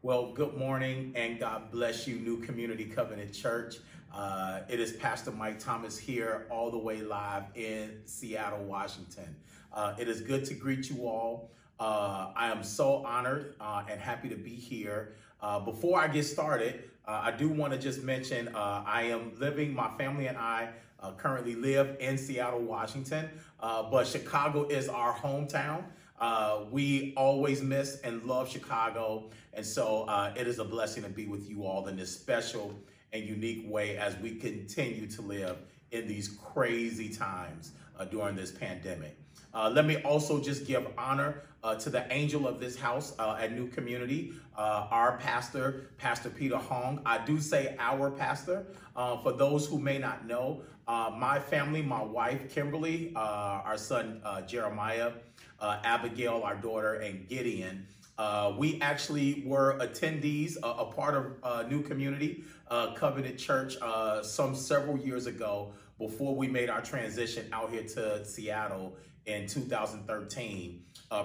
Well, good morning and God bless you, New Community Covenant Church. Uh, it is Pastor Mike Thomas here, all the way live in Seattle, Washington. Uh, it is good to greet you all. Uh, I am so honored uh, and happy to be here. Uh, before I get started, uh, I do want to just mention I am living, my family and I currently live in Seattle, Washington, but Chicago is our hometown. Uh, we always miss and love Chicago. And so uh, it is a blessing to be with you all in this special and unique way as we continue to live in these crazy times uh, during this pandemic. Uh, let me also just give honor uh, to the angel of this house at New Community, our pastor, Pastor Peter Hong. I do say our pastor. for those who may not know, my family, my wife, Kimberly, our son, Jeremiah, uh, Abigail, our daughter, and Gideon. Uh, we actually were attendees, a part of uh, New Community uh, Covenant Church uh, some several years ago before we made our transition out here to Seattle in 2013.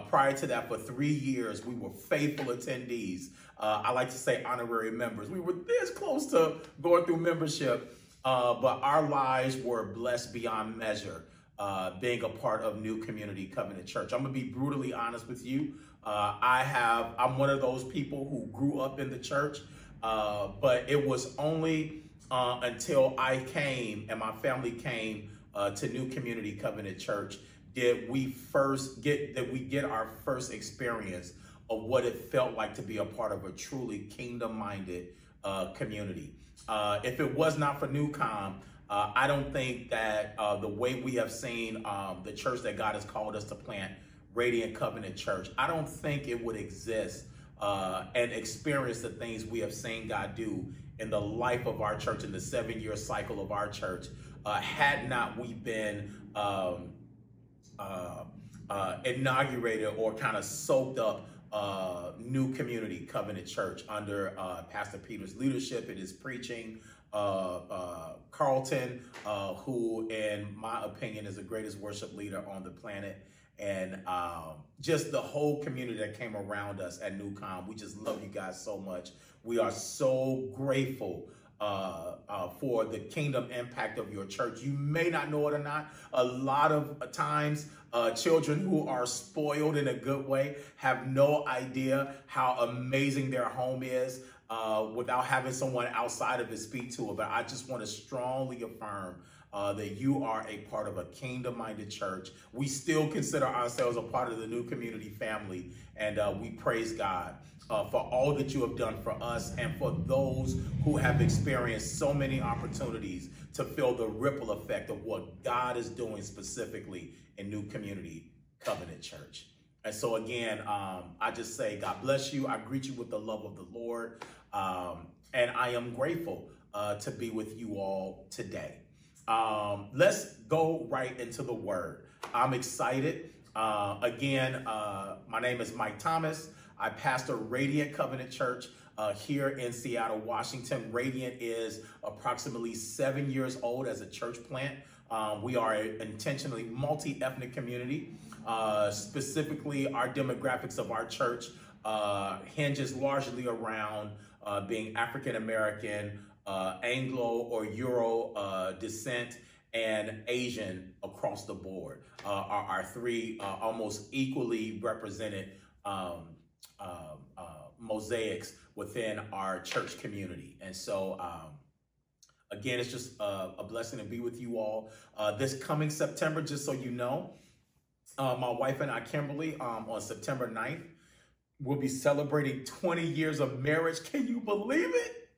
prior to that, for three years, we were faithful attendees. I like to say honorary members. We were this close to going through membership, but our lives were blessed beyond measure uh, being a part of New Community Covenant Church. I'm gonna be brutally honest with you. Uh, I have, I'm one of those people who grew up in the church, uh, but it was only uh, until I came and my family came uh, to New Community Covenant Church did we first get that we get our first experience of what it felt like to be a part of a truly kingdom-minded uh, community. if it was not for NewCom, uh, I don't think that uh, the way we have seen um, the church that God has called us to plant, Radiant Covenant Church, I don't think it would exist uh, and experience the things we have seen God do in the life of our church, in the seven year cycle of our church, uh, had not we been um, uh, uh, inaugurated or kind of soaked up uh, new community covenant church under uh, Pastor Peter's leadership and his preaching, Carlton, uh, who, in my opinion, is the greatest worship leader on the planet. And um, just the whole community that came around us at NewCom. We just love you guys so much. We are so grateful uh, uh, for the kingdom impact of your church. You may not know it or not. A lot of times, uh, children who are spoiled in a good way have no idea how amazing their home is uh, without having someone outside of it speak to it. But I just want to strongly affirm uh, that you are a part of a kingdom minded church. We still consider ourselves a part of the new community family, and uh, we praise God. Uh, for all that you have done for us and for those who have experienced so many opportunities to feel the ripple effect of what God is doing specifically in New Community Covenant Church. And so, again, um, I just say, God bless you. I greet you with the love of the Lord. Um, and I am grateful uh, to be with you all today. Um, let's go right into the word. I'm excited. Uh, again, uh, my name is Mike Thomas. I pastor Radiant Covenant Church uh, here in Seattle, Washington. Radiant is approximately seven years old as a church plant. Um, we are an intentionally multi ethnic community. Uh, specifically, our demographics of our church uh, hinges largely around uh, being African American, uh, Anglo or Euro uh, descent, and Asian across the board are our three almost equally represented um, um mosaics within our church community. And so, um, again, it's just a, a, blessing to be with you all. this coming September, just so you know, my wife and I, Kimberly, um, on September 9th, will be celebrating 20 years of marriage. Can you believe it?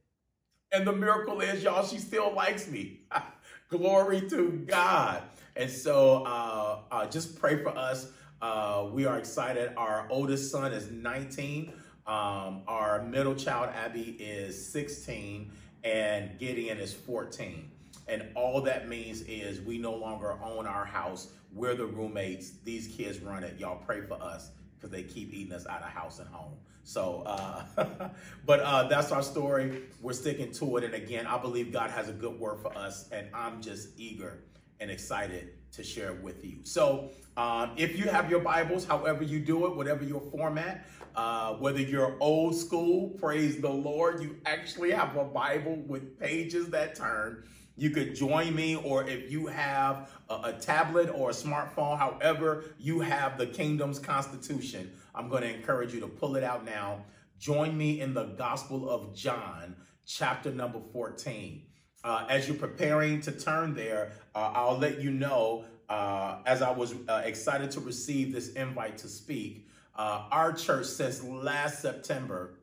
And the miracle is, y'all, she still likes me. Glory to God. And so uh, uh, just pray for us. Uh, we are excited. Our oldest son is 19. Um, our middle child, Abby, is 16. And Gideon is 14. And all that means is we no longer own our house. We're the roommates. These kids run it. Y'all pray for us because they keep eating us out of house and home. So, uh, but uh, that's our story. We're sticking to it. And again, I believe God has a good word for us, and I'm just eager and excited to share with you. So, um, if you have your Bibles, however you do it, whatever your format, Uh, whether you're old school, praise the Lord, you actually have a Bible with pages that turn. You could join me, or if you have a, a tablet or a smartphone, however, you have the kingdom's constitution, I'm going to encourage you to pull it out now. Join me in the Gospel of John, chapter number 14. Uh, as you're preparing to turn there, uh, I'll let you know uh, as I was uh, excited to receive this invite to speak. Uh, our church, since last September,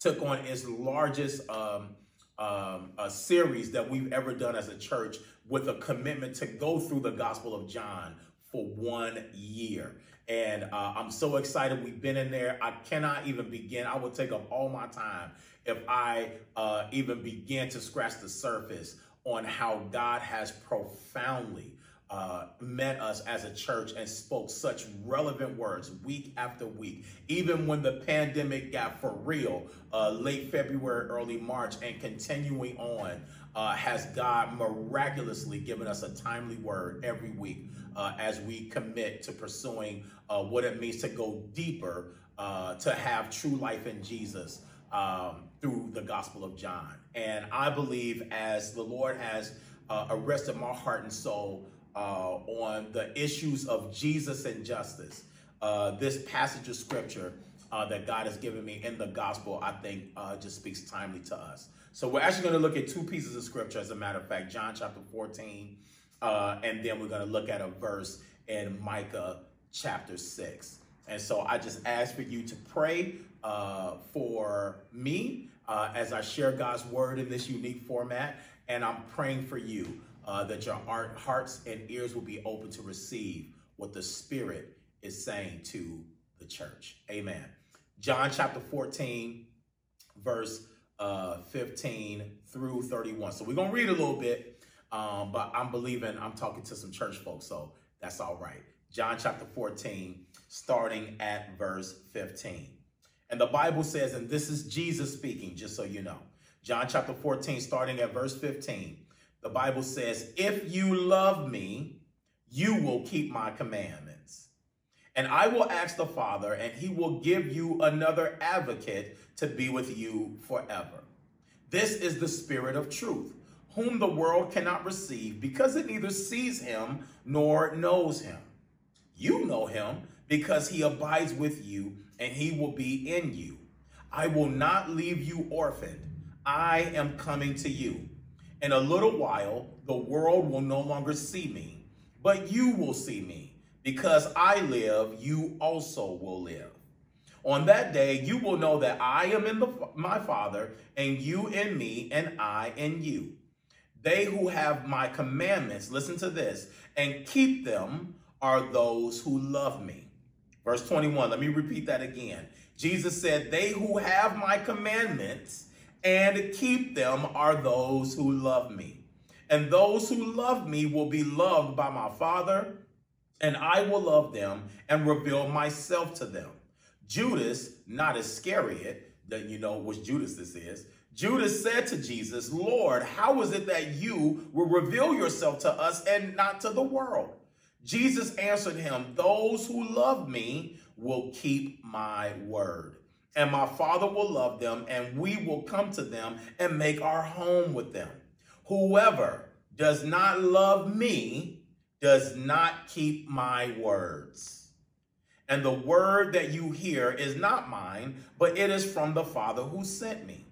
took on its largest um, um, a series that we've ever done as a church with a commitment to go through the Gospel of John for one year. And uh, I'm so excited. We've been in there. I cannot even begin. I will take up all my time if I uh, even begin to scratch the surface on how God has profoundly uh, met us as a church and spoke such relevant words week after week. Even when the pandemic got for real, uh, late February, early March, and continuing on, uh, has God miraculously given us a timely word every week uh, as we commit to pursuing uh, what it means to go deeper, to have true life in Jesus. Um, through the Gospel of John. And I believe as the Lord has arrested my heart and soul uh, on the issues of Jesus and justice. Uh, this passage of scripture uh, that God has given me in the gospel, I think, uh, just speaks timely to us. So we're actually going to look at two pieces of scripture, as a matter of fact, John chapter 14, uh, and then we're going to look at a verse in Micah chapter 6. And so I just ask for you to pray uh, for me as I share God's word in this unique format, and I'm praying for you uh, that your hearts and ears will be open to receive what the Spirit is saying to the church. Amen. John chapter 14, verse uh, 15 through 31. So we're going to read a little bit, um, but I'm believing I'm talking to some church folks, so that's all right. John chapter 14, starting at verse 15. And the Bible says, and this is Jesus speaking, just so you know. John chapter 14, starting at verse 15 the Bible says, If you love me, you will keep my commandments. And I will ask the Father, and he will give you another advocate to be with you forever. This is the Spirit of truth, whom the world cannot receive because it neither sees him nor knows him. You know him because he abides with you and he will be in you. I will not leave you orphaned. I am coming to you. In a little while, the world will no longer see me, but you will see me. Because I live, you also will live. On that day, you will know that I am in the, my Father, and you in me, and I in you. They who have my commandments, listen to this, and keep them are those who love me. Verse 21, let me repeat that again. Jesus said, They who have my commandments and keep them are those who love me. And those who love me will be loved by my Father, and I will love them and reveal myself to them. Judas, not Iscariot, that you know which Judas this is, Judas said to Jesus, Lord, how is it that you will reveal yourself to us and not to the world? Jesus answered him, Those who love me will keep my word and my Father will love them, and we will come to them and make our home with them. Whoever does not love me does not keep my words. And the word that you hear is not mine, but it is from the Father who sent me.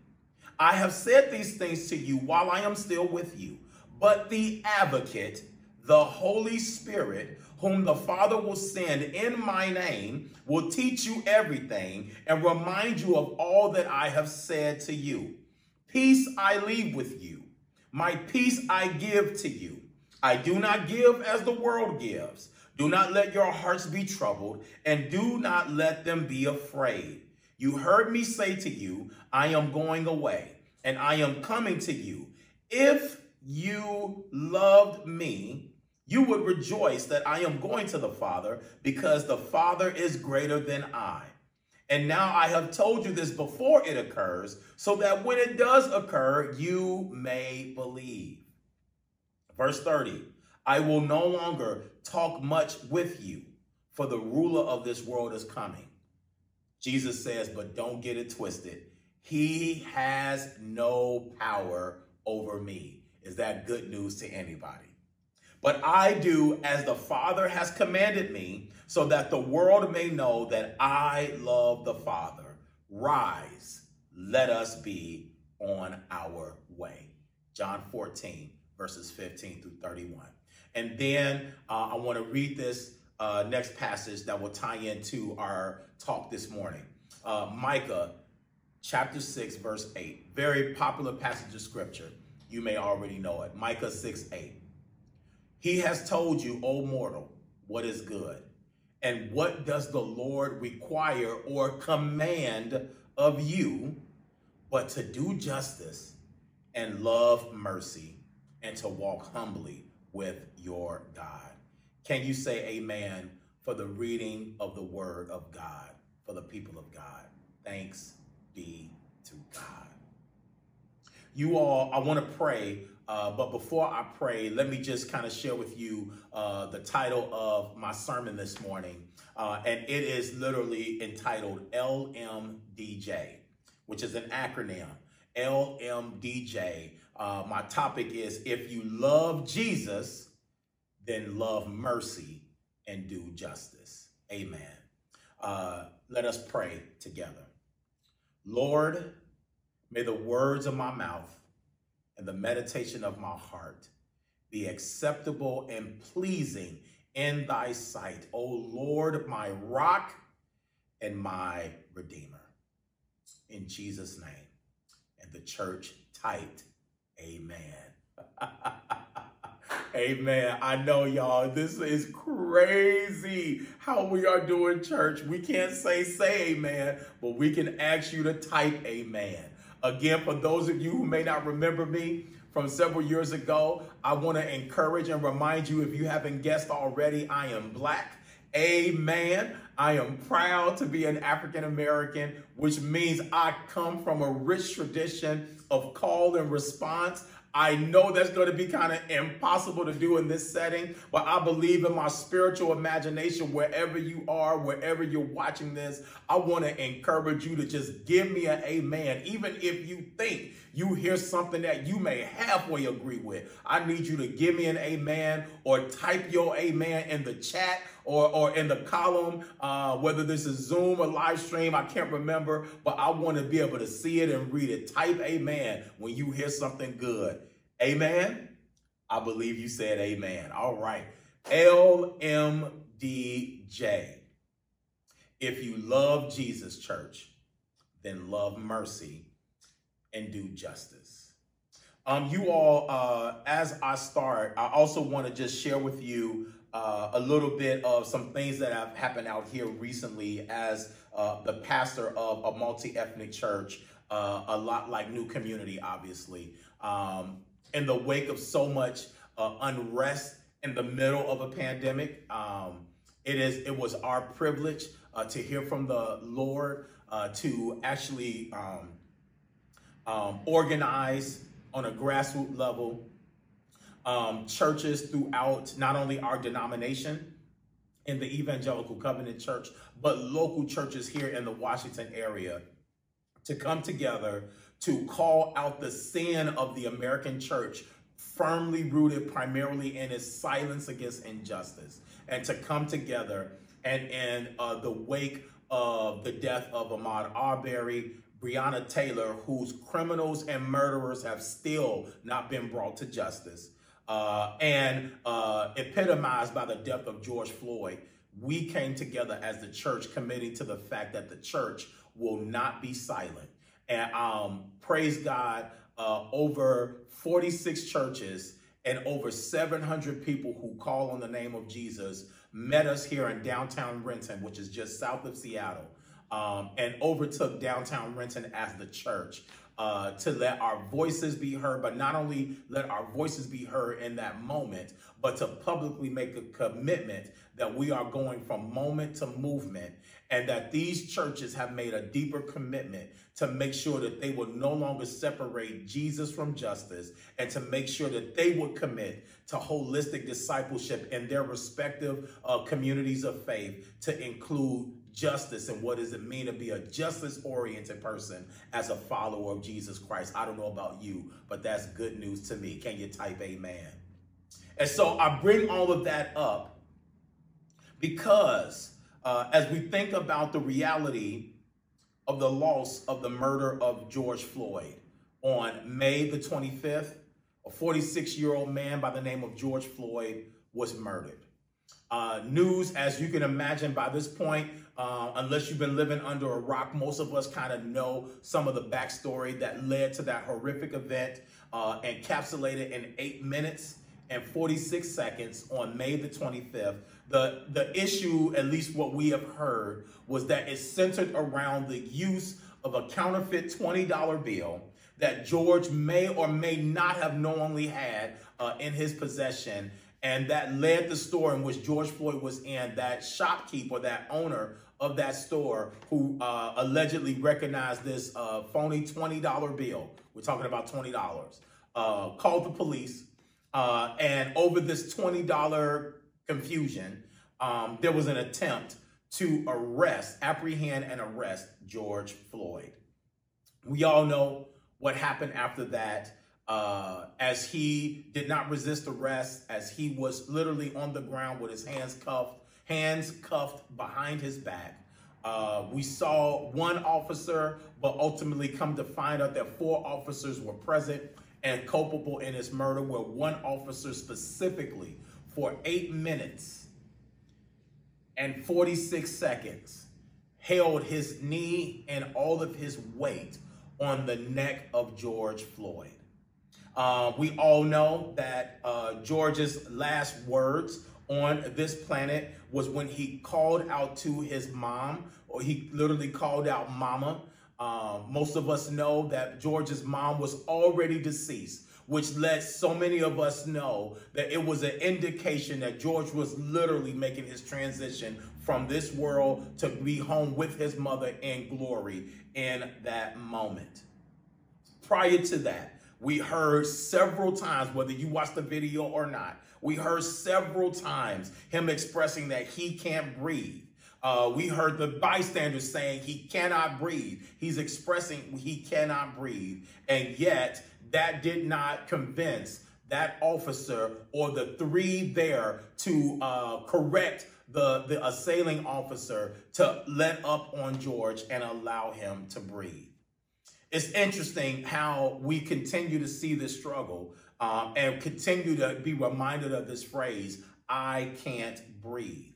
I have said these things to you while I am still with you, but the advocate, the Holy Spirit, whom the Father will send in my name, will teach you everything and remind you of all that I have said to you. Peace I leave with you, my peace I give to you. I do not give as the world gives. Do not let your hearts be troubled, and do not let them be afraid. You heard me say to you, I am going away, and I am coming to you. If you loved me, you would rejoice that I am going to the Father because the Father is greater than I. And now I have told you this before it occurs, so that when it does occur, you may believe. Verse 30 I will no longer talk much with you, for the ruler of this world is coming. Jesus says, but don't get it twisted. He has no power over me. Is that good news to anybody? But I do as the Father has commanded me, so that the world may know that I love the Father. Rise, let us be on our way. John 14, verses 15 through 31. And then uh, I want to read this uh, next passage that will tie into our talk this morning. Uh, Micah chapter 6, verse 8. Very popular passage of scripture. You may already know it. Micah 6, 8. He has told you, O mortal, what is good. And what does the Lord require or command of you but to do justice and love mercy and to walk humbly with your God? Can you say amen for the reading of the word of God for the people of God? Thanks be to God. You all, I want to pray uh, but before I pray, let me just kind of share with you uh, the title of my sermon this morning. Uh, and it is literally entitled LMDJ, which is an acronym. LMDJ. Uh, my topic is If you love Jesus, then love mercy and do justice. Amen. Uh, let us pray together. Lord, may the words of my mouth and the meditation of my heart be acceptable and pleasing in thy sight, O Lord, my rock and my redeemer. In Jesus' name. And the church typed, Amen. Amen. I know y'all, this is crazy how we are doing church. We can't say say amen, but we can ask you to type amen. Again, for those of you who may not remember me from several years ago, I want to encourage and remind you if you haven't guessed already, I am black. Amen. I am proud to be an African American, which means I come from a rich tradition of call and response. I know that's going to be kind of impossible to do in this setting, but I believe in my spiritual imagination wherever you are, wherever you're watching this. I want to encourage you to just give me an amen, even if you think you hear something that you may halfway agree with. I need you to give me an amen or type your amen in the chat or, or in the column, uh, whether this is Zoom or live stream, I can't remember, but I want to be able to see it and read it. Type amen when you hear something good. Amen. I believe you said amen. All right. LMDJ. If you love Jesus, church, then love mercy and do justice. Um, you all, uh, as I start, I also want to just share with you uh, a little bit of some things that have happened out here recently as uh, the pastor of a multi ethnic church, uh, a lot like New Community, obviously. Um, in the wake of so much uh, unrest in the middle of a pandemic. Um, it is it was our privilege uh, to hear from the Lord uh, to actually um, um, organize on a grassroots level um, churches throughout not only our denomination in the Evangelical Covenant Church, but local churches here in the Washington area to come together to call out the sin of the American church, firmly rooted primarily in its silence against injustice, and to come together and in uh, the wake of the death of Ahmaud Arbery, Breonna Taylor, whose criminals and murderers have still not been brought to justice, uh, and uh, epitomized by the death of George Floyd, we came together as the church committing to the fact that the church will not be silent and um, praise God, uh, over 46 churches and over 700 people who call on the name of Jesus met us here in downtown Renton, which is just south of Seattle, um, and overtook downtown Renton as the church. Uh, to let our voices be heard, but not only let our voices be heard in that moment, but to publicly make a commitment that we are going from moment to movement and that these churches have made a deeper commitment to make sure that they will no longer separate Jesus from justice and to make sure that they would commit to holistic discipleship in their respective uh, communities of faith to include justice and what does it mean to be a justice oriented person as a follower of Jesus Christ. I don't know about you, but that's good news to me. Can you type amen? And so I bring all of that up because uh, as we think about the reality of the loss of the murder of George Floyd on May the 25th, a 46 year old man by the name of George Floyd was murdered. Uh, news, as you can imagine by this point, uh, unless you've been living under a rock, most of us kind of know some of the backstory that led to that horrific event, uh, encapsulated in eight minutes and 46 seconds on May the 25th. The, the issue, at least what we have heard, was that it centered around the use of a counterfeit $20 bill that George may or may not have knowingly had uh, in his possession. And that led the store in which George Floyd was in, that shopkeeper, that owner of that store, who uh, allegedly recognized this uh, phony $20 bill, we're talking about $20, uh, called the police. Uh, and over this $20 confusion, um, there was an attempt to arrest, apprehend, and arrest George Floyd. We all know what happened after that. Uh, as he did not resist arrest, as he was literally on the ground with his hands cuffed, hands cuffed behind his back. Uh, we saw one officer, but ultimately come to find out that four officers were present and culpable in his murder, where one officer specifically, for eight minutes and 46 seconds, held his knee and all of his weight on the neck of George Floyd. Uh, we all know that uh, George's last words on this planet was when he called out to his mom, or he literally called out mama. Uh, most of us know that George's mom was already deceased, which lets so many of us know that it was an indication that George was literally making his transition from this world to be home with his mother in glory in that moment. Prior to that, we heard several times, whether you watched the video or not, we heard several times him expressing that he can't breathe. Uh, we heard the bystanders saying he cannot breathe. He's expressing he cannot breathe. And yet, that did not convince that officer or the three there to uh, correct the, the assailing officer to let up on George and allow him to breathe. It's interesting how we continue to see this struggle um, and continue to be reminded of this phrase, I can't breathe.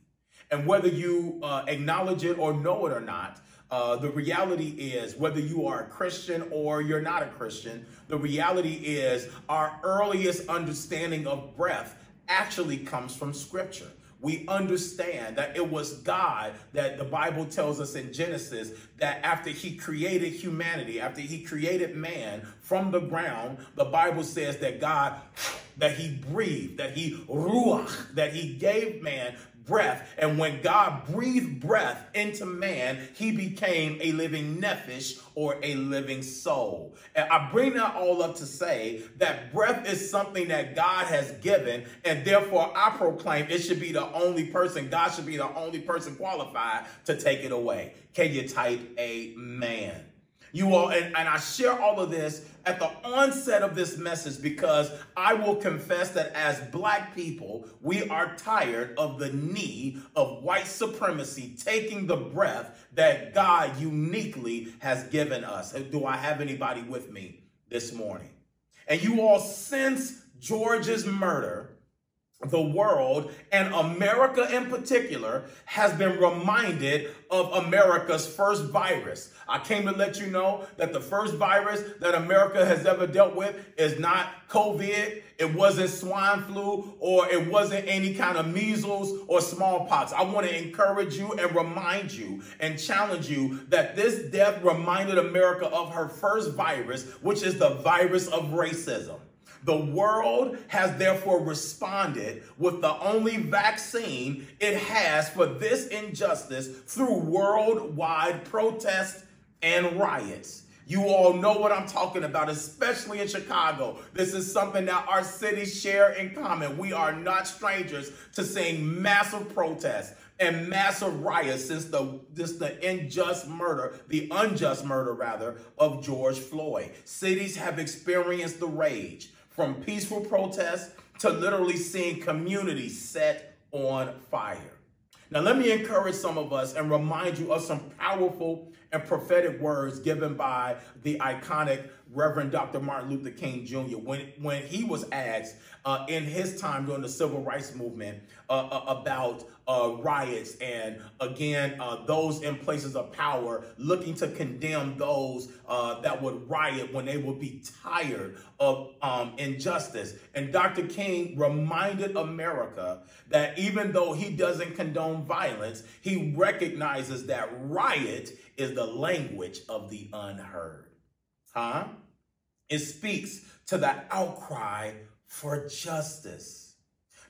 And whether you uh, acknowledge it or know it or not, uh, the reality is, whether you are a Christian or you're not a Christian, the reality is our earliest understanding of breath actually comes from Scripture. We understand that it was God that the Bible tells us in Genesis that after he created humanity, after he created man from the ground, the Bible says that God, that he breathed, that he ruach, that he gave man breath. And when God breathed breath into man, he became a living nephesh or a living soul. And I bring that all up to say that breath is something that God has given, and therefore I proclaim it should be the only person, God should be the only person qualified to take it away. Can you type amen? You all, and, and I share all of this at the onset of this message because I will confess that as black people, we are tired of the knee of white supremacy taking the breath that God uniquely has given us. Do I have anybody with me this morning? And you all, since George's murder, the world and America in particular has been reminded of America's first virus. I came to let you know that the first virus that America has ever dealt with is not COVID, it wasn't swine flu, or it wasn't any kind of measles or smallpox. I want to encourage you and remind you and challenge you that this death reminded America of her first virus, which is the virus of racism. The world has therefore responded with the only vaccine it has for this injustice through worldwide protests and riots. You all know what I'm talking about, especially in Chicago. This is something that our cities share in common. We are not strangers to seeing massive protests and massive riots since the this the unjust murder, the unjust murder rather, of George Floyd. Cities have experienced the rage from peaceful protests to literally seeing communities set on fire. Now, let me encourage some of us and remind you of some powerful and prophetic words given by the iconic Reverend Dr. Martin Luther King Jr. when, when he was asked uh, in his time during the civil rights movement uh, uh, about uh, riots and again uh, those in places of power looking to condemn those uh, that would riot when they would be tired of um, injustice. And Dr. King reminded America that even though he doesn't condone violence, he recognizes that riot is the language of the unheard. Huh? It speaks to the outcry for justice.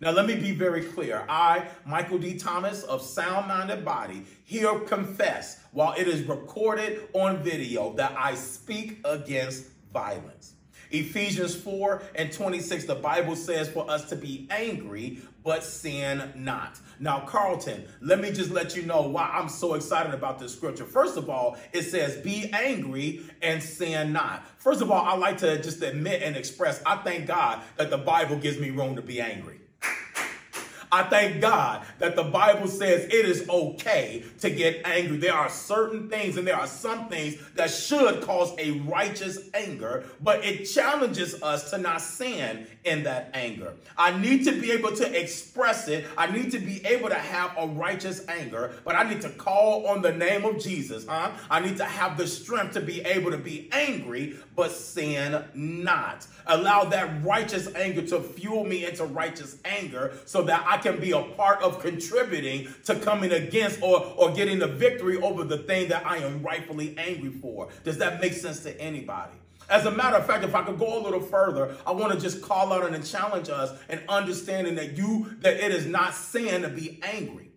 Now, let me be very clear. I, Michael D. Thomas of Sound Minded Body, here confess, while it is recorded on video, that I speak against violence. Ephesians 4 and 26, the Bible says for us to be angry, but sin not. Now, Carlton, let me just let you know why I'm so excited about this scripture. First of all, it says, be angry and sin not. First of all, I like to just admit and express, I thank God that the Bible gives me room to be angry. I thank God that the Bible says it is okay to get angry. There are certain things and there are some things that should cause a righteous anger, but it challenges us to not sin in that anger. I need to be able to express it. I need to be able to have a righteous anger, but I need to call on the name of Jesus, huh? I need to have the strength to be able to be angry, but sin not. Allow that righteous anger to fuel me into righteous anger so that I can be a part of contributing to coming against or, or getting the victory over the thing that I am rightfully angry for. Does that make sense to anybody? As a matter of fact, if I could go a little further, I want to just call out and challenge us and understanding that you that it is not sin to be angry.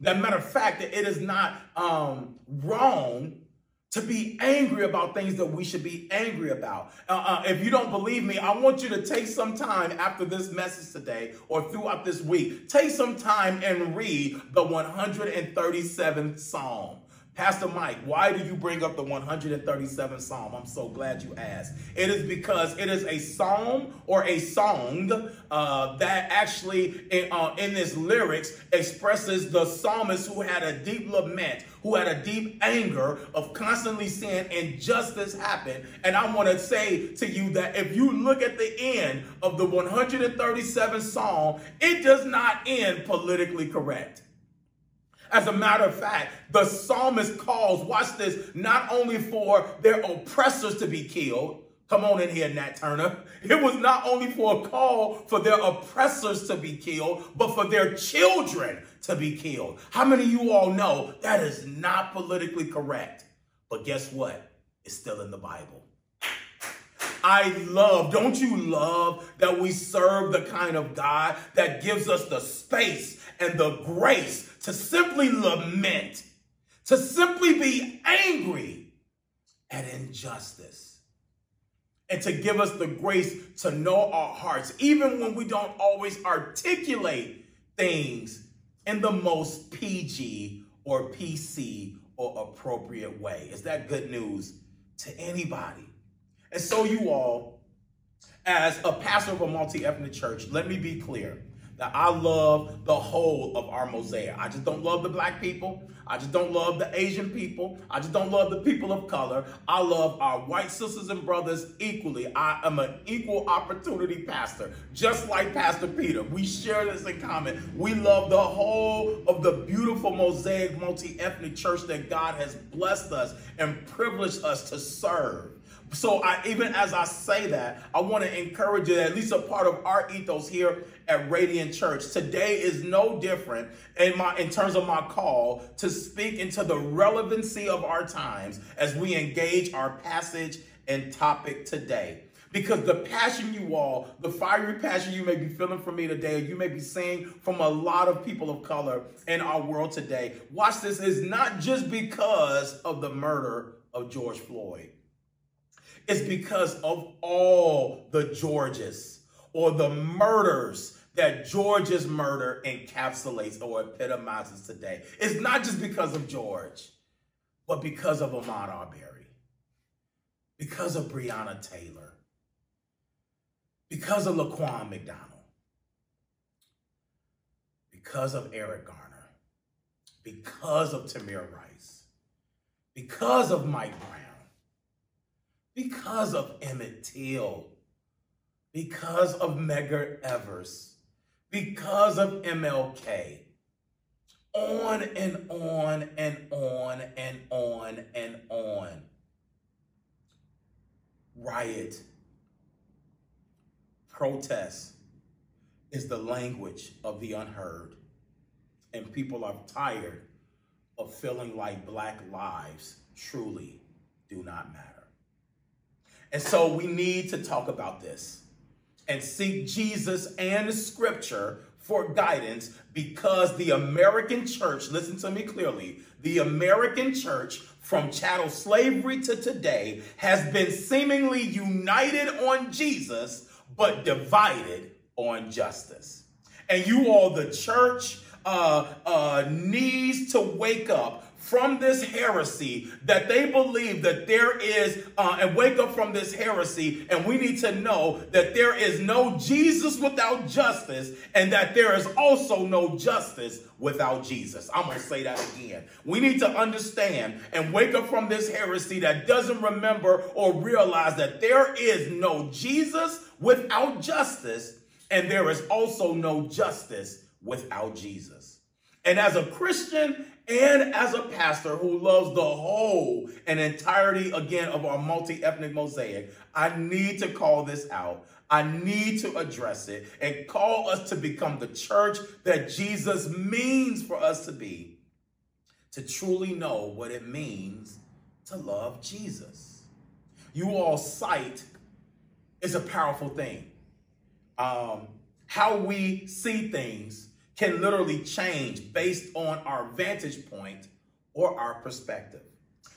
That matter of fact, that it is not um, wrong to be angry about things that we should be angry about. Uh, uh, if you don't believe me, I want you to take some time after this message today or throughout this week. Take some time and read the 137th Psalm. Pastor Mike, why do you bring up the 137th Psalm? I'm so glad you asked. It is because it is a psalm or a song uh, that actually, in, uh, in this lyrics, expresses the psalmist who had a deep lament, who had a deep anger of constantly seeing injustice happen. And I want to say to you that if you look at the end of the 137th Psalm, it does not end politically correct. As a matter of fact, the psalmist calls, watch this, not only for their oppressors to be killed. Come on in here, Nat Turner. It was not only for a call for their oppressors to be killed, but for their children to be killed. How many of you all know that is not politically correct? But guess what? It's still in the Bible. I love, don't you love that we serve the kind of God that gives us the space and the grace to simply lament, to simply be angry at injustice, and to give us the grace to know our hearts, even when we don't always articulate things in the most PG or PC or appropriate way. Is that good news to anybody? And so, you all, as a pastor of a multi ethnic church, let me be clear that I love the whole of our mosaic. I just don't love the black people. I just don't love the Asian people. I just don't love the people of color. I love our white sisters and brothers equally. I am an equal opportunity pastor, just like Pastor Peter. We share this in common. We love the whole of the beautiful mosaic multi ethnic church that God has blessed us and privileged us to serve. So I even as I say that, I want to encourage you that at least a part of our ethos here at Radiant Church today is no different in my in terms of my call to speak into the relevancy of our times as we engage our passage and topic today. Because the passion you all, the fiery passion you may be feeling from me today, you may be seeing from a lot of people of color in our world today, watch this, is not just because of the murder of George Floyd. It's because of all the Georges or the murders that George's murder encapsulates or epitomizes today. It's not just because of George, but because of Ahmaud Arbery, because of Breonna Taylor, because of Laquan McDonald, because of Eric Garner, because of Tamir Rice, because of Mike Brown, because of Emmett Till, because of Medgar Evers, because of MLK. On and on and on and on and on. Riot protest is the language of the unheard. And people are tired of feeling like black lives truly do not matter. And so we need to talk about this and seek Jesus and scripture for guidance because the American church, listen to me clearly, the American church from chattel slavery to today has been seemingly united on Jesus but divided on justice. And you all, the church, uh, uh, needs to wake up from this heresy that they believe that there is, uh, and wake up from this heresy, and we need to know that there is no Jesus without justice, and that there is also no justice without Jesus. I'm going to say that again. We need to understand and wake up from this heresy that doesn't remember or realize that there is no Jesus without justice, and there is also no justice without Jesus. And as a Christian and as a pastor who loves the whole and entirety again of our multi ethnic mosaic, I need to call this out. I need to address it and call us to become the church that Jesus means for us to be, to truly know what it means to love Jesus. You all sight is a powerful thing. Um, how we see things can literally change based on our vantage point or our perspective.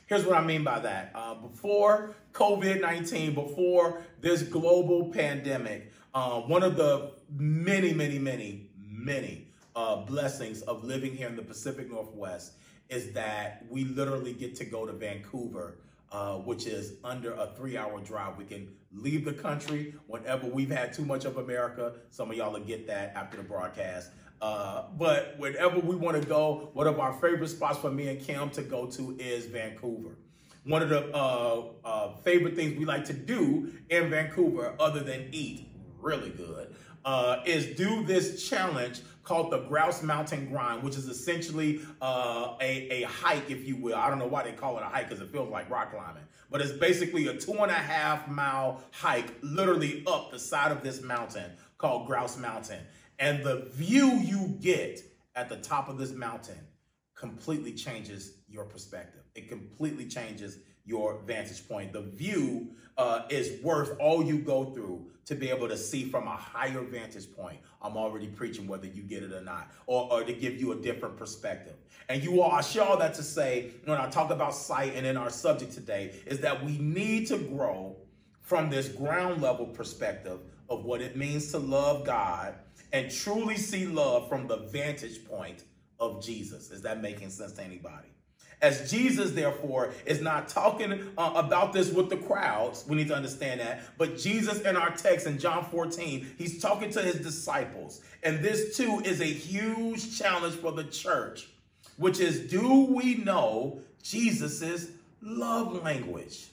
Here's what I mean by that. Uh, before COVID 19, before this global pandemic, uh, one of the many, many, many, many uh, blessings of living here in the Pacific Northwest is that we literally get to go to Vancouver, uh, which is under a three hour drive. We can leave the country whenever we've had too much of America. Some of y'all will get that after the broadcast. Uh, but whenever we want to go, one of our favorite spots for me and Kim to go to is Vancouver. One of the uh, uh, favorite things we like to do in Vancouver, other than eat really good, uh, is do this challenge called the Grouse Mountain Grind, which is essentially uh, a, a hike, if you will. I don't know why they call it a hike because it feels like rock climbing, but it's basically a two and a half mile hike, literally up the side of this mountain called Grouse Mountain. And the view you get at the top of this mountain completely changes your perspective. It completely changes your vantage point. The view uh, is worth all you go through to be able to see from a higher vantage point. I'm already preaching whether you get it or not, or, or to give you a different perspective. And you all, I share all that to say when I talk about sight and in our subject today is that we need to grow from this ground level perspective of what it means to love God and truly see love from the vantage point of Jesus. Is that making sense to anybody? As Jesus, therefore, is not talking uh, about this with the crowds, we need to understand that. But Jesus, in our text in John 14, he's talking to his disciples. And this, too, is a huge challenge for the church, which is do we know Jesus's love language?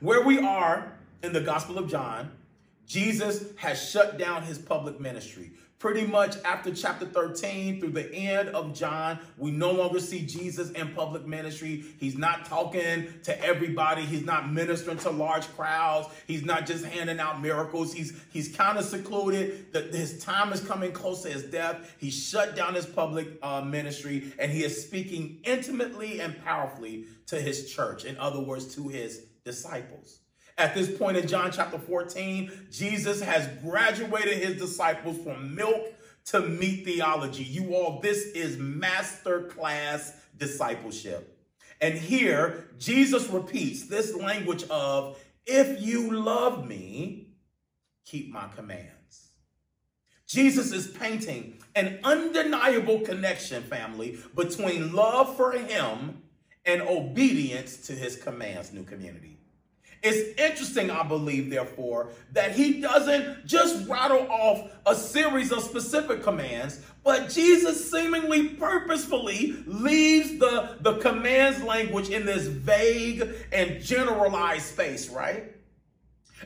Where we are in the Gospel of John, Jesus has shut down his public ministry. Pretty much after chapter 13 through the end of John, we no longer see Jesus in public ministry. He's not talking to everybody. He's not ministering to large crowds. He's not just handing out miracles. He's he's kind of secluded. That his time is coming close to his death. He shut down his public uh, ministry and he is speaking intimately and powerfully to his church. In other words, to his disciples. At this point in John chapter 14, Jesus has graduated his disciples from milk to meat theology. You all, this is master class discipleship. And here, Jesus repeats this language of, if you love me, keep my commands. Jesus is painting an undeniable connection, family, between love for him and obedience to his commands, new community. It's interesting, I believe, therefore, that he doesn't just rattle off a series of specific commands, but Jesus seemingly purposefully leaves the, the commands language in this vague and generalized space, right?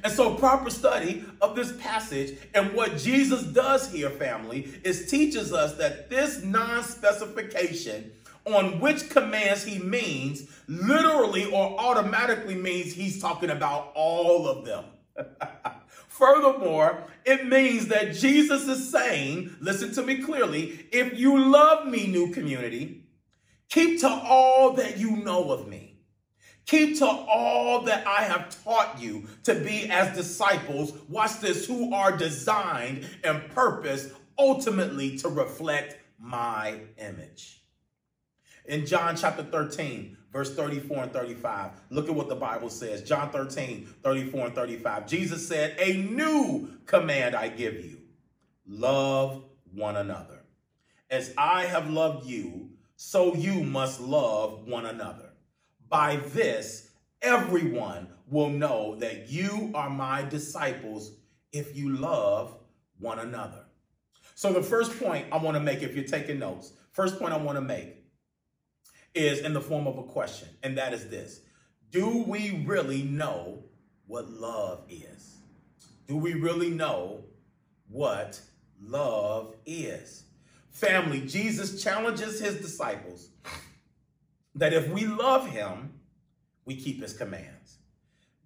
And so, proper study of this passage and what Jesus does here, family, is teaches us that this non specification on which commands he means literally or automatically means he's talking about all of them. Furthermore, it means that Jesus is saying, listen to me clearly, if you love me, new community, keep to all that you know of me. Keep to all that I have taught you to be as disciples, watch this, who are designed and purposed ultimately to reflect my image in John chapter 13, verse 34 and 35. Look at what the Bible says. John 13, 34 and 35. Jesus said, A new command I give you love one another. As I have loved you, so you must love one another. By this, everyone will know that you are my disciples if you love one another. So, the first point I want to make, if you're taking notes, first point I want to make is in the form of a question, and that is this Do we really know what love is? Do we really know what love is? Family, Jesus challenges his disciples that if we love him, we keep his commands.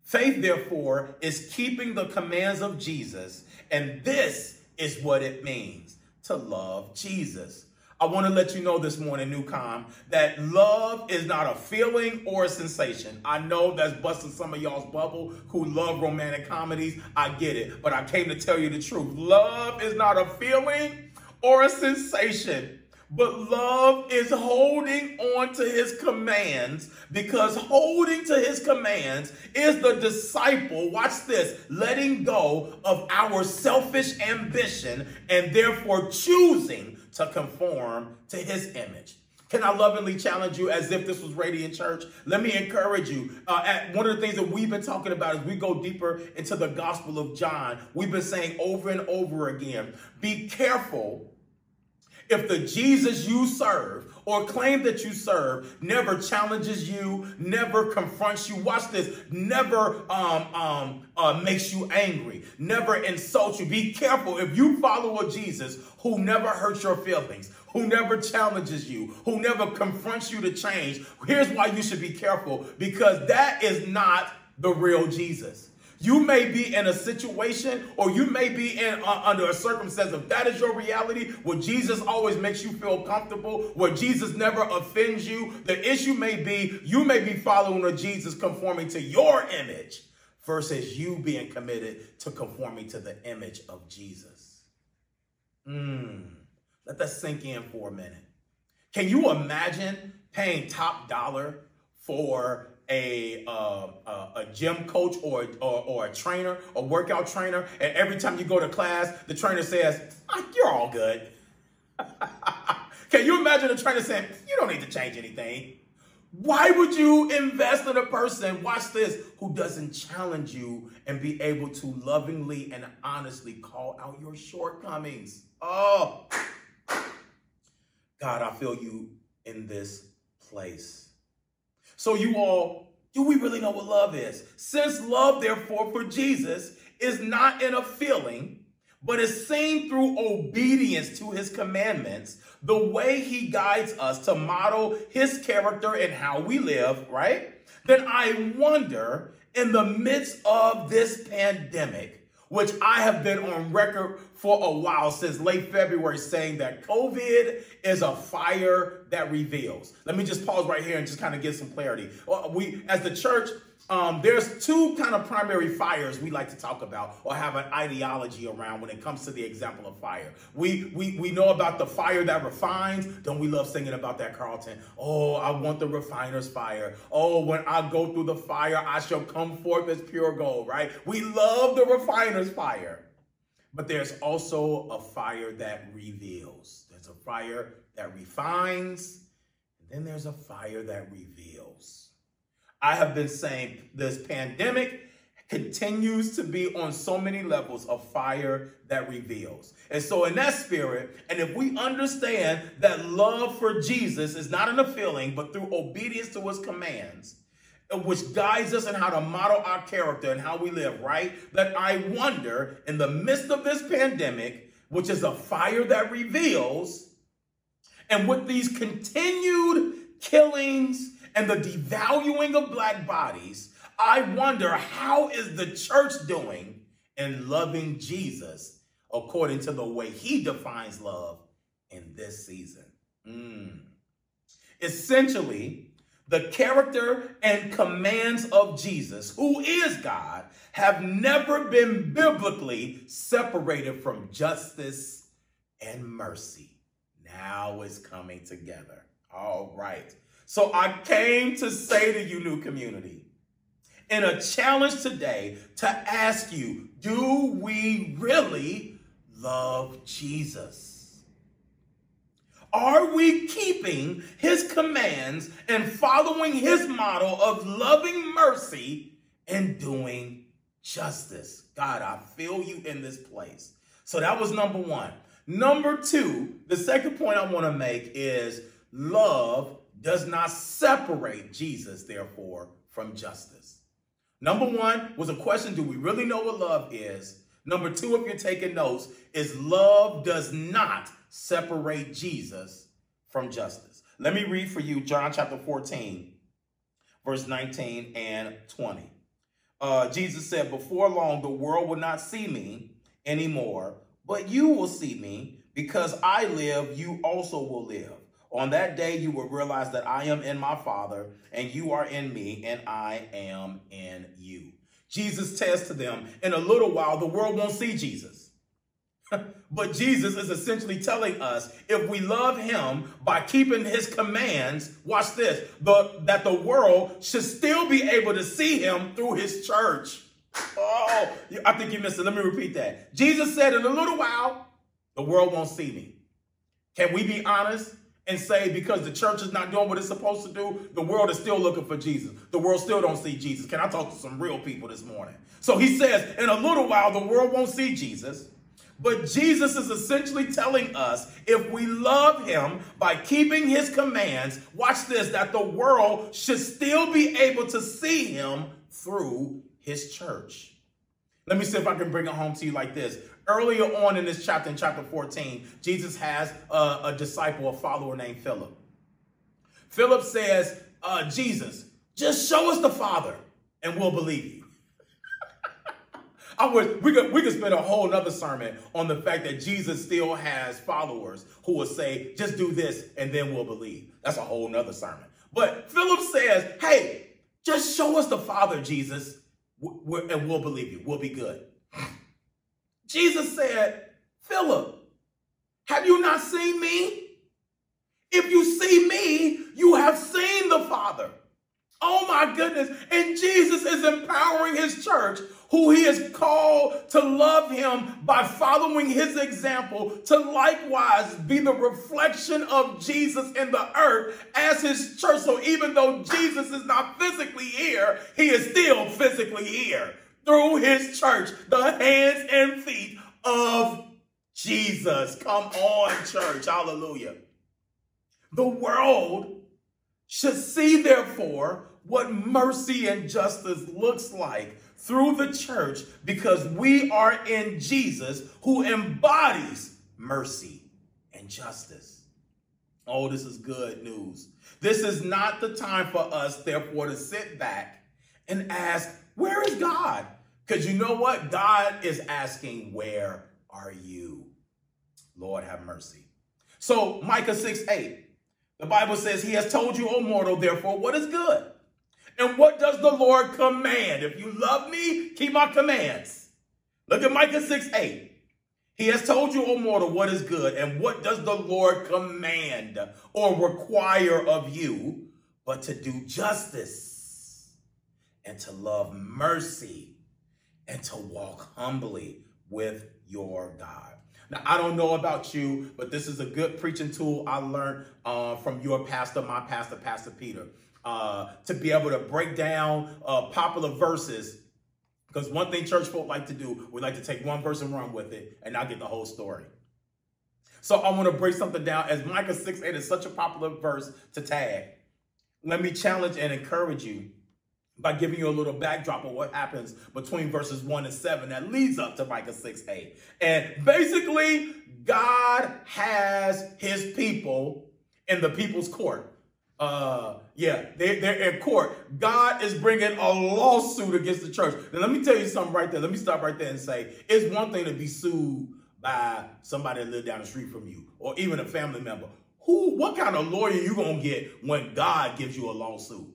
Faith, therefore, is keeping the commands of Jesus, and this is what it means to love Jesus. I want to let you know this morning, Newcom, that love is not a feeling or a sensation. I know that's busting some of y'all's bubble who love romantic comedies. I get it. But I came to tell you the truth. Love is not a feeling or a sensation. But love is holding on to his commands because holding to his commands is the disciple, watch this, letting go of our selfish ambition and therefore choosing to conform to his image. Can I lovingly challenge you as if this was Radiant Church? Let me encourage you. Uh, at one of the things that we've been talking about as we go deeper into the Gospel of John, we've been saying over and over again be careful if the Jesus you serve or claim that you serve never challenges you, never confronts you, watch this, never um, um, uh, makes you angry, never insults you. Be careful if you follow a Jesus who never hurts your feelings, who never challenges you, who never confronts you to change. Here's why you should be careful because that is not the real Jesus. You may be in a situation or you may be in uh, under a circumstance if that is your reality where Jesus always makes you feel comfortable, where Jesus never offends you. The issue may be you may be following a Jesus conforming to your image versus you being committed to conforming to the image of Jesus. Mm, let that sink in for a minute. Can you imagine paying top dollar for a, uh, a, gym coach or, or, or a trainer, a workout trainer, and every time you go to class, the trainer says, oh, "You're all good." Can you imagine a trainer saying, "You don't need to change anything"? Why would you invest in a person, watch this, who doesn't challenge you and be able to lovingly and honestly call out your shortcomings? Oh, God, I feel you in this place. So, you all, do we really know what love is? Since love, therefore, for Jesus is not in a feeling, but is seen through obedience to his commandments, the way he guides us to model his character and how we live, right? Then I wonder, in the midst of this pandemic, which I have been on record for a while since late February saying that COVID is a fire that reveals. Let me just pause right here and just kind of get some clarity. Uh, we, as the church, um, there's two kind of primary fires we like to talk about or have an ideology around when it comes to the example of fire. We we we know about the fire that refines. Don't we love singing about that, Carlton? Oh, I want the refiner's fire. Oh, when I go through the fire, I shall come forth as pure gold, right? We love the refiner's fire. But there's also a fire that reveals. There's a fire that refines, and then there's a fire that reveals. I have been saying this pandemic continues to be on so many levels of fire that reveals. And so, in that spirit, and if we understand that love for Jesus is not in a feeling, but through obedience to his commands, which guides us in how to model our character and how we live, right? That I wonder in the midst of this pandemic, which is a fire that reveals, and with these continued killings and the devaluing of black bodies, I wonder how is the church doing in loving Jesus according to the way he defines love in this season. Mm. Essentially, the character and commands of Jesus, who is God, have never been biblically separated from justice and mercy. Now it's coming together. All right. So I came to say to you, new community, in a challenge today to ask you, do we really love Jesus? Are we keeping his commands and following his model of loving mercy and doing justice? God, I feel you in this place. So that was number one. Number two, the second point I want to make is love does not separate Jesus, therefore, from justice. Number one was a question do we really know what love is? Number two, if you're taking notes, is love does not separate Jesus from justice. Let me read for you John chapter 14, verse 19 and 20. Uh, Jesus said, Before long, the world will not see me anymore, but you will see me because I live, you also will live. On that day, you will realize that I am in my Father, and you are in me, and I am in you. Jesus says to them, In a little while, the world won't see Jesus. but Jesus is essentially telling us if we love him by keeping his commands, watch this, the, that the world should still be able to see him through his church. Oh, I think you missed it. Let me repeat that. Jesus said, In a little while, the world won't see me. Can we be honest? And say because the church is not doing what it's supposed to do, the world is still looking for Jesus. The world still don't see Jesus. Can I talk to some real people this morning? So he says, in a little while, the world won't see Jesus. But Jesus is essentially telling us if we love him by keeping his commands, watch this, that the world should still be able to see him through his church. Let me see if I can bring it home to you like this. Earlier on in this chapter, in chapter 14, Jesus has a, a disciple, a follower named Philip. Philip says, uh, Jesus, just show us the Father and we'll believe you. I would we could we could spend a whole nother sermon on the fact that Jesus still has followers who will say, just do this and then we'll believe. That's a whole nother sermon. But Philip says, hey, just show us the Father, Jesus, and we'll believe you. We'll be good. Jesus said, Philip, have you not seen me? If you see me, you have seen the Father. Oh my goodness. And Jesus is empowering his church, who he has called to love him by following his example, to likewise be the reflection of Jesus in the earth as his church. So even though Jesus is not physically here, he is still physically here through his church, the hands and feet of Jesus. Come on, church. Hallelujah. The world should see, therefore, what mercy and justice looks like through the church because we are in Jesus who embodies mercy and justice. Oh, this is good news. This is not the time for us, therefore, to sit back and ask, Where is God? Because you know what? God is asking, Where are you? Lord, have mercy. So, Micah 6 8, the Bible says, He has told you, O mortal, therefore, what is good? And what does the Lord command? If you love me, keep my commands. Look at Micah 6 8. He has told you, O mortal, what is good, and what does the Lord command or require of you, but to do justice and to love mercy and to walk humbly with your God. Now, I don't know about you, but this is a good preaching tool I learned uh, from your pastor, my pastor, Pastor Peter, uh, to be able to break down uh, popular verses. Because one thing church folk like to do, we like to take one verse and run with it and not get the whole story. So I want to break something down as Micah 6 8 is such a popular verse to tag. Let me challenge and encourage you by giving you a little backdrop of what happens between verses 1 and 7 that leads up to Micah 6 8. And basically, God has his people in the people's court. Uh, yeah, they, they're in court. God is bringing a lawsuit against the church. Now, let me tell you something right there. Let me stop right there and say it's one thing to be sued by somebody that live down the street from you or even a family member. Who, what kind of lawyer you gonna get when God gives you a lawsuit?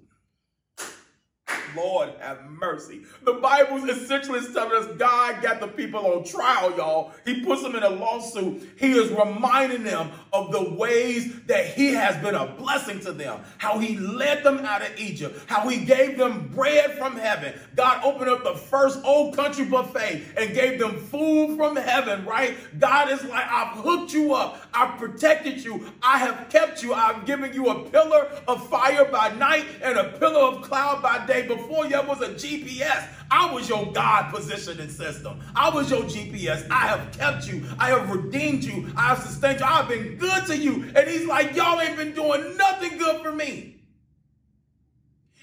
Lord have mercy. The Bible essentially telling us God got the people on trial, y'all. He puts them in a lawsuit. He is reminding them of the ways that He has been a blessing to them, how He led them out of Egypt, how He gave them bread from heaven. God opened up the first old country buffet and gave them food from heaven, right? God is like, I've hooked you up, I've protected you, I have kept you, I've given you a pillar of fire by night and a pillar of cloud by day before you was a GPS. I was your God positioning system. I was your GPS. I have kept you. I have redeemed you. I have sustained you. I've been good to you. And he's like, y'all ain't been doing nothing good for me.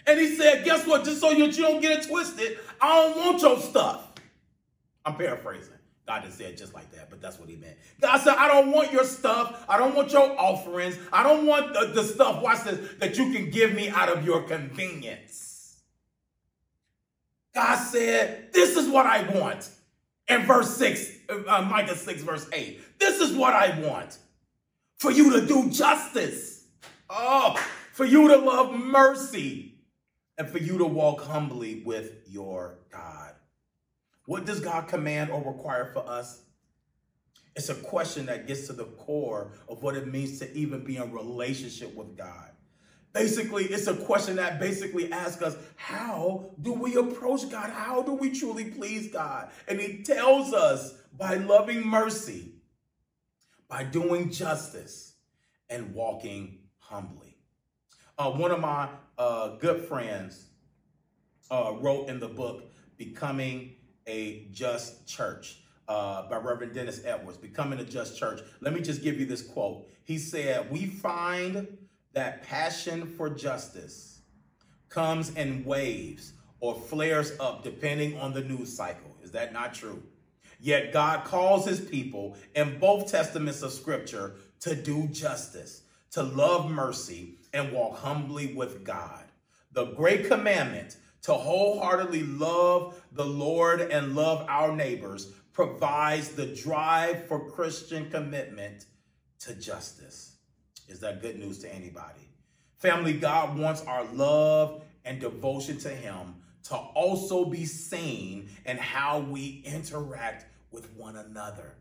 And he said, guess what? Just so you don't get it twisted, I don't want your stuff. I'm paraphrasing. God didn't say it just like that, but that's what he meant. God said, I don't want your stuff. I don't want your offerings. I don't want the, the stuff, watch this, that you can give me out of your convenience. God said, This is what I want. In verse 6, uh, Micah 6, verse 8. This is what I want for you to do justice. Oh, for you to love mercy and for you to walk humbly with your God. What does God command or require for us? It's a question that gets to the core of what it means to even be in relationship with God. Basically, it's a question that basically asks us, how do we approach God? How do we truly please God? And he tells us by loving mercy, by doing justice, and walking humbly. Uh, one of my uh, good friends uh, wrote in the book, Becoming a Just Church. Uh, by Reverend Dennis Edwards, Becoming a Just Church. Let me just give you this quote. He said, We find that passion for justice comes in waves or flares up depending on the news cycle. Is that not true? Yet God calls his people in both testaments of scripture to do justice, to love mercy, and walk humbly with God. The great commandment to wholeheartedly love the Lord and love our neighbors provides the drive for Christian commitment to justice. Is that good news to anybody? Family, God wants our love and devotion to Him to also be seen in how we interact with one another.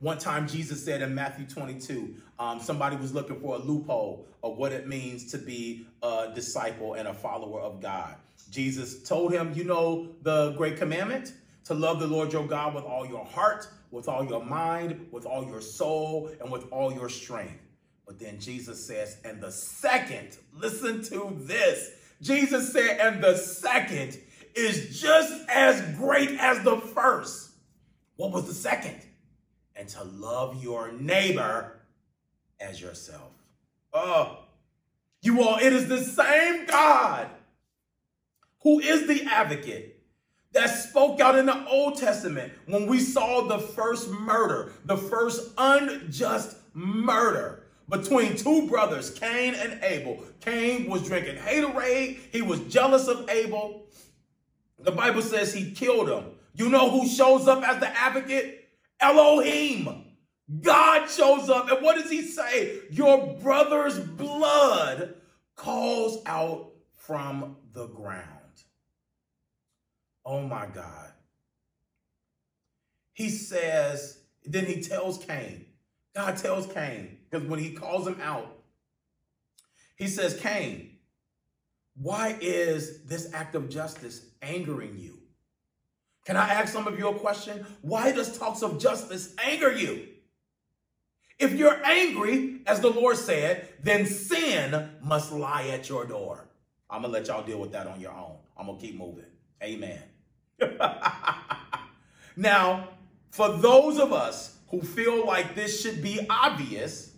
One time, Jesus said in Matthew 22, um, somebody was looking for a loophole of what it means to be a disciple and a follower of God. Jesus told him, You know, the great commandment to love the Lord your God with all your heart, with all your mind, with all your soul, and with all your strength. But then Jesus says, and the second, listen to this. Jesus said, and the second is just as great as the first. What was the second? And to love your neighbor as yourself. Oh, you all, it is the same God who is the advocate that spoke out in the Old Testament when we saw the first murder, the first unjust murder between two brothers, Cain and Abel. Cain was drinking haterade. He was jealous of Abel. The Bible says he killed him. You know who shows up as the advocate? Elohim. God shows up. And what does he say? Your brother's blood calls out from the ground. Oh my God. He says, then he tells Cain, God tells Cain, because when he calls him out, he says, Cain, why is this act of justice angering you? Can I ask some of you a question? Why does talks of justice anger you? If you're angry, as the Lord said, then sin must lie at your door. I'm to let y'all deal with that on your own. I'm to keep moving. Amen. now, for those of us who feel like this should be obvious,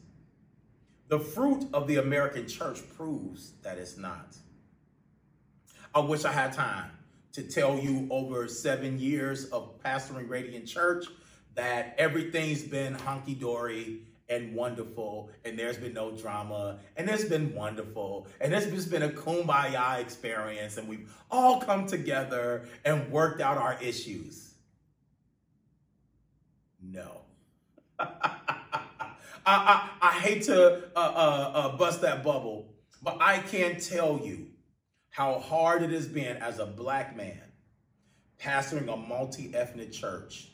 the fruit of the American church proves that it's not. I wish I had time to tell you over seven years of pastoring Radiant Church that everything's been hunky dory and wonderful, and there's been no drama, and it's been wonderful, and it's just been a kumbaya experience, and we've all come together and worked out our issues. No. I, I, I, hate to uh, uh, uh, bust that bubble, but I can't tell you how hard it has been as a black man pastoring a multi ethnic church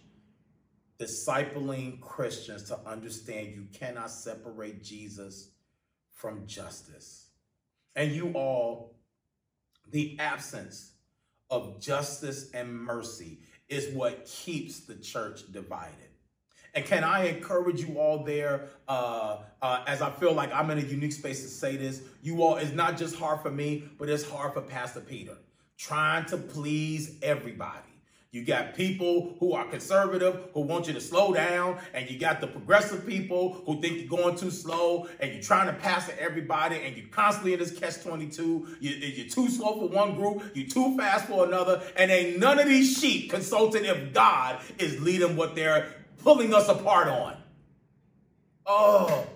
discipling Christians to understand you cannot separate Jesus from justice. And you all, the absence of justice and mercy is what keeps the church divided. And can I encourage you all there, uh, uh, as I feel like I'm in a unique space to say this, you all, it's not just hard for me, but it's hard for Pastor Peter, trying to please everybody. You got people who are conservative who want you to slow down, and you got the progressive people who think you're going too slow, and you're trying to pass to everybody, and you're constantly in this catch 22. You're too slow for one group, you're too fast for another, and ain't none of these sheep consulting if God is leading what they're pulling us apart on. Oh.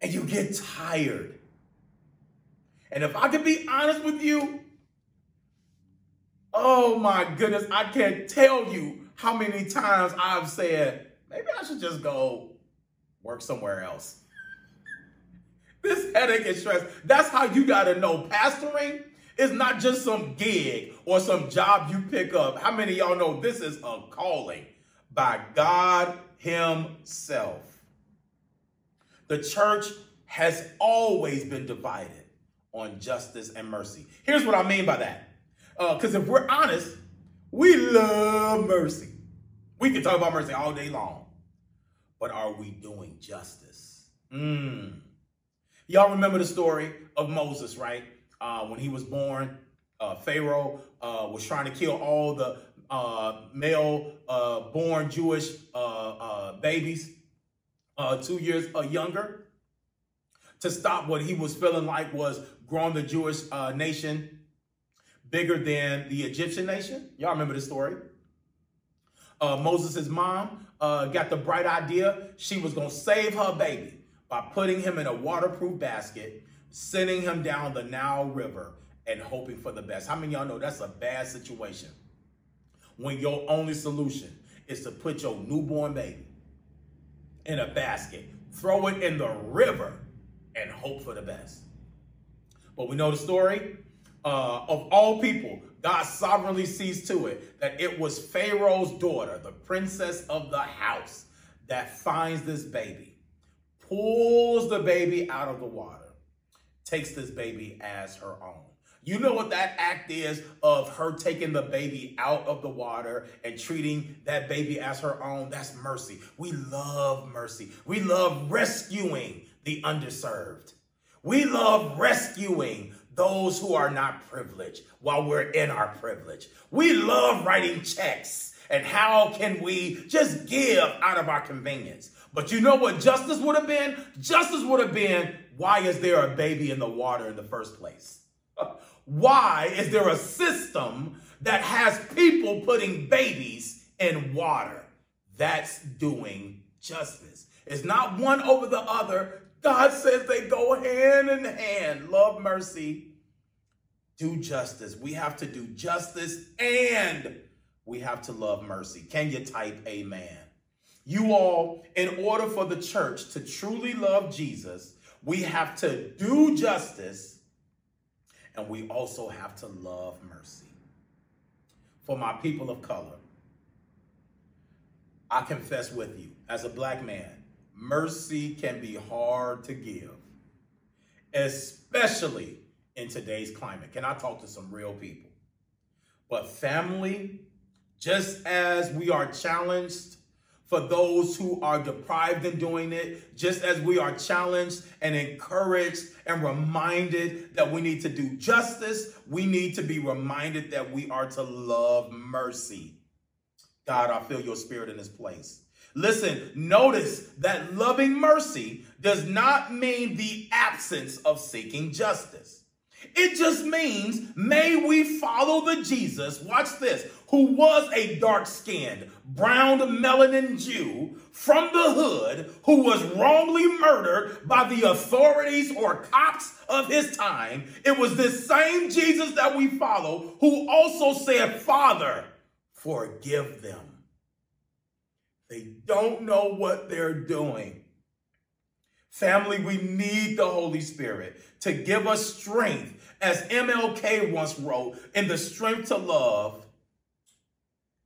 And you get tired. And if I could be honest with you, Oh my goodness, I can't tell you how many times I've said, maybe I should just go work somewhere else. this headache and stress, that's how you got to know pastoring is not just some gig or some job you pick up. How many y'all know this is a calling by God Himself? The church has always been divided on justice and mercy. Here's what I mean by that because uh, if we're honest, we love mercy. We can talk about mercy all day long. But are we doing justice? Mm. Y'all remember the story of Moses, right? Uh, when he was born, uh, Pharaoh uh, was trying to kill all the uh, male uh, born Jewish babies two years younger to stop what he was feeling like was growing the Jewish nation bigger than the Egyptian nation. Y'all remember the story? Uh, Moses' mom uh, got the bright idea she was going to save her baby by putting him in a waterproof basket, sending him down the Nile River, and hoping for the best. How many y'all know that's a bad situation? When your only solution is to put your newborn baby in a basket, throw it in the river, and hope for the best. But we know the story uh, of all people, God sovereignly sees to it that it was Pharaoh's daughter, the princess of the house, that finds this baby, pulls the baby out of the water, takes this baby as her own. You know what that act is of her taking the baby out of the water and treating that baby as her own? That's mercy. We love mercy. We love rescuing the underserved. We love rescuing those who are not privileged while we're in our privilege. We love writing checks and how can we just give out of our convenience. But you know what justice would have been? Justice would have been why is there a baby in the water in the first place? Why is there a system that has people putting babies in water? That's doing justice. It's not one over the other. God says they go hand in hand. Love, mercy, do justice. We have to do justice and we have to love mercy. Can you type amen? You all, in order for the church to truly love Jesus, we have to do justice and we also have to love mercy. For my people of color, I confess with you, as a black man, mercy can be hard to give, especially in today's climate. Can I talk to some real people? But family, just as we are challenged for those who are deprived in doing it, just as we are challenged and encouraged and reminded that we need to do justice, we need to be reminded that we are to love mercy. God, I feel your spirit in this place. Listen, notice that loving mercy does not mean the absence of seeking justice. It just means, may we follow the Jesus, watch this, who was a dark skinned, brown melanin Jew from the hood who was wrongly murdered by the authorities or cops of his time. It was this same Jesus that we follow who also said, Father, forgive them. They don't know what they're doing. Family, we need the Holy Spirit to give us strength, as MLK once wrote, in the strength to love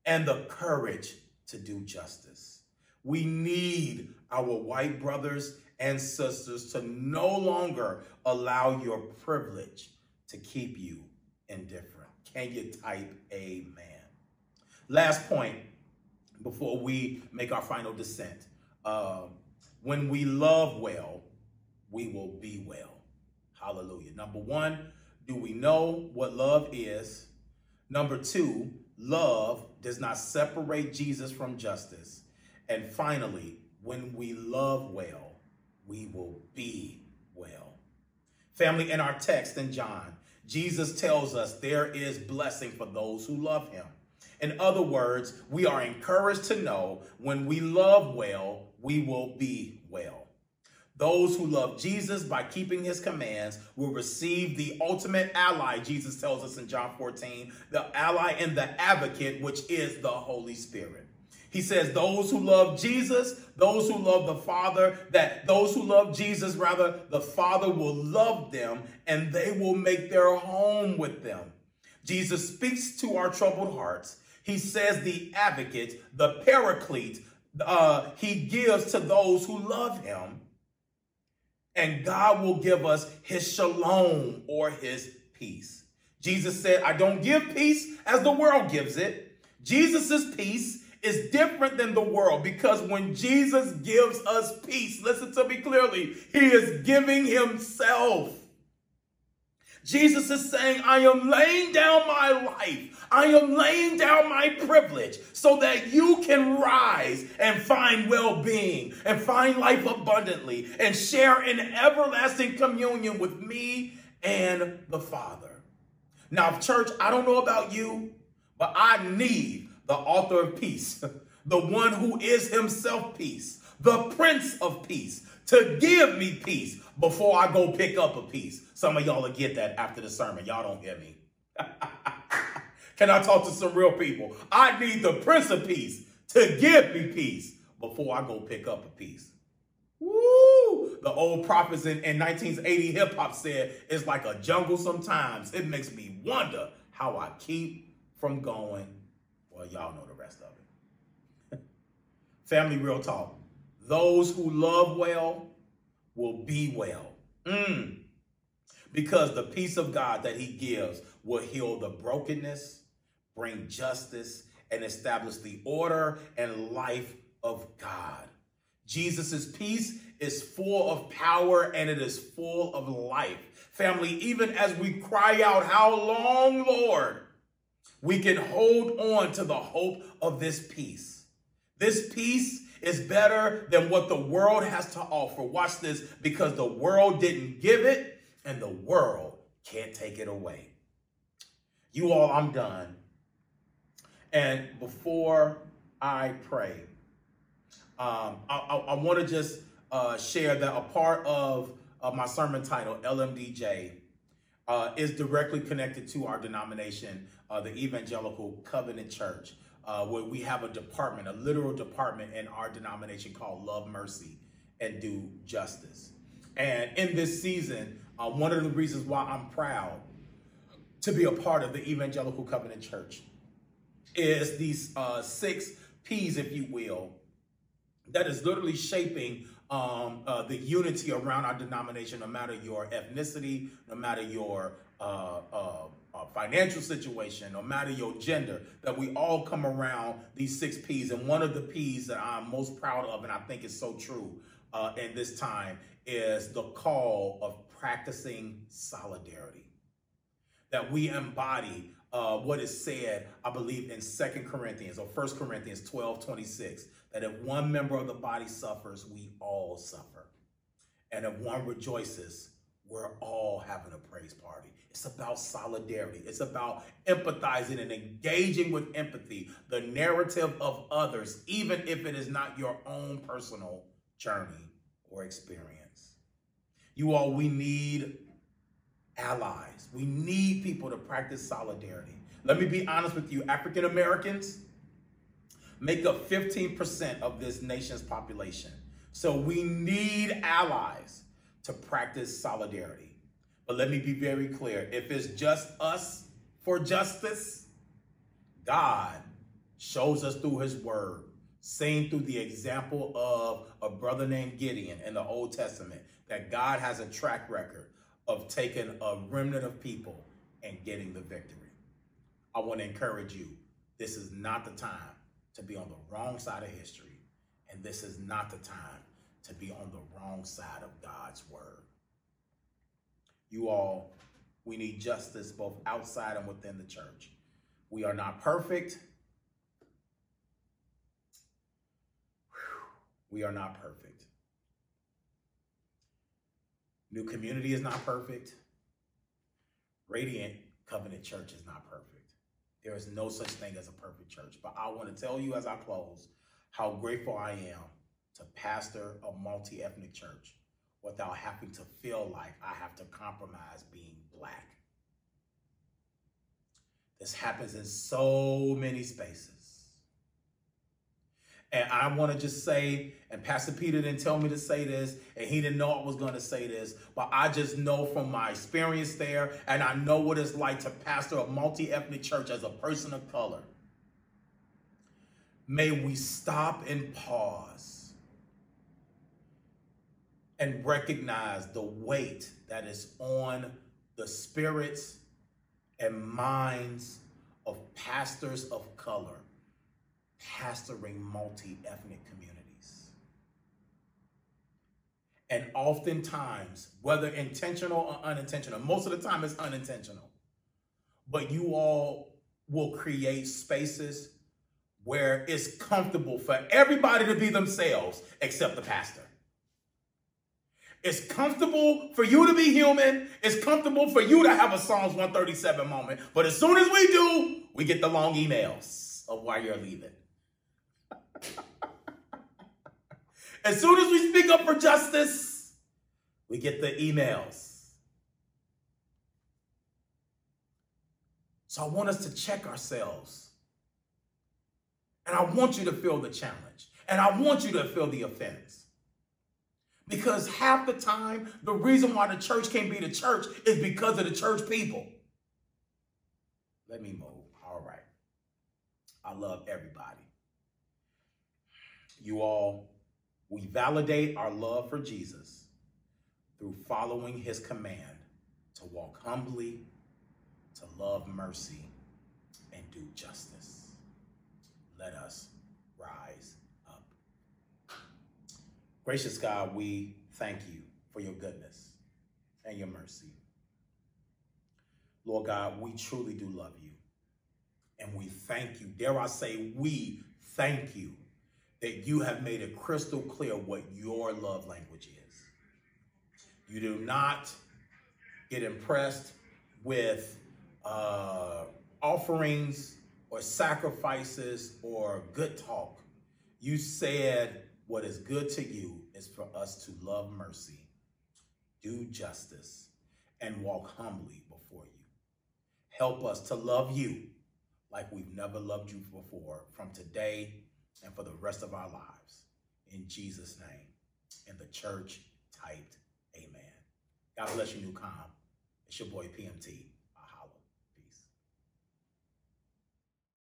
and the courage to do justice. We need our white brothers and sisters to no longer allow your privilege to keep you indifferent. Can you type amen? Last point before we make our final descent. Uh, when we love well, we will be well. Hallelujah. Number one, do we know what love is? Number two, love does not separate Jesus from justice. And finally, when we love well, we will be well. Family, in our text in John, Jesus tells us there is blessing for those who love him. In other words, we are encouraged to know when we love well, we will be well. Those who love Jesus by keeping his commands will receive the ultimate ally, Jesus tells us in John 14, the ally and the advocate, which is the Holy Spirit. He says, those who love Jesus, those who love the Father, that those who love Jesus, rather, the Father will love them and they will make their home with them. Jesus speaks to our troubled hearts. He says, the advocate, the paraclete, uh, he gives to those who love him and God will give us his shalom or his peace. Jesus said, I don't give peace as the world gives it. Jesus' peace is different than the world because when Jesus gives us peace, listen to me clearly, he is giving himself. Jesus is saying, I am laying down my life I am laying down my privilege so that you can rise and find well being and find life abundantly and share in everlasting communion with me and the Father. Now, church, I don't know about you, but I need the author of peace, the one who is himself peace, the Prince of Peace, to give me peace before I go pick up a piece. Some of y'all will get that after the sermon. Y'all don't hear me. Can I talk to some real people? I need the Prince of Peace to give me peace before I go pick up a piece. Woo! The old prophets in, in 1980 hip hop said it's like a jungle sometimes. It makes me wonder how I keep from going. Well, y'all know the rest of it. Family real talk. Those who love well will be well. Mm. Because the peace of God that he gives will heal the brokenness bring justice, and establish the order and life of God. Jesus' peace is full of power and it is full of life. Family, even as we cry out, How long, Lord? we can hold on to the hope of this peace. This peace is better than what the world has to offer. Watch this because the world didn't give it and the world can't take it away. You all, I'm done. And before I pray, um, I, I, I want to just uh, share that a part of, of my sermon title, LMDJ, uh, is directly connected to our denomination, uh, the Evangelical Covenant Church, uh, where we have a department, a literal department in our denomination called Love Mercy and Do Justice. And in this season, uh, one of the reasons why I'm proud to be a part of the Evangelical Covenant Church is these uh, six P's, if you will, that is literally shaping um, uh, the unity around our denomination, no matter your ethnicity, no matter your uh, financial situation, no matter your gender, that we all come around these six P's. And one of the P's that I'm most proud of, and I think is so true uh, in this time, is the call of practicing solidarity. That we embody uh, what is said, I believe, in Second Corinthians or First Corinthians 12 26, that if one member of the body suffers, we all suffer. And if one rejoices, we're all having a praise party. It's about solidarity. It's about empathizing and engaging with empathy, the narrative of others, even if it is not your own personal journey or experience. You all, we need allies. We need people to practice solidarity. Let me be honest with you African Americans make up 15% of this nation's population. So we need allies to practice solidarity. But let me be very clear if it's just us for justice, God shows us through his word, seen through the example of a brother named Gideon in the Old Testament, that God has a track record of taking a remnant of people and getting the victory. I want to encourage you this is not the time to be on the wrong side of history, and this is not the time to be on the wrong side of God's word. You all, we need justice both outside and within the church. We are not perfect. We are not perfect. New Community is not perfect. Radiant Covenant Church is not perfect. There is no such thing as a perfect church. But I want to tell you as I close how grateful I am to pastor a multi ethnic church without having to feel like I have to compromise being black. This happens in so many spaces. And I want to just say, and Pastor Peter didn't tell me to say this, and he didn't know I was going to say this, but I just know from my experience there, and I know what it's like to pastor a multi ethnic church as a person of color. May we stop and pause and recognize the weight that is on the spirits and minds of pastors of color pastoring multi ethnic communities. And oftentimes, whether intentional or unintentional, most of the time it's unintentional, but you all will create spaces where it's comfortable for everybody to be themselves except the pastor. It's comfortable for you to be human. It's comfortable for you to have a Psalms 137 moment. But as soon as we do, we get the long emails of why you're leaving. as soon as we speak up for justice, we get the emails. So I want us to check ourselves. And I want you to feel the challenge. And I want you to feel the offense. Because half the time, the reason why the church can't be the church is because of the church people. Let me move. All right. I love everybody you all, we validate our love for Jesus through following his command to walk humbly, to love mercy, and do justice. Let us rise up. Gracious God, we thank you for your goodness and your mercy. Lord God, we truly do love you. And we thank you. Dare I say, we thank you that you have made it crystal clear what your love language is. You do not get impressed with uh, offerings or sacrifices or good talk. You said what is good to you is for us to love mercy, do justice, and walk humbly before you. Help us to love you like we've never loved you before from today and for the rest of our lives. In Jesus' name. And the church typed, Amen. God bless you, New. It's your boy PMT.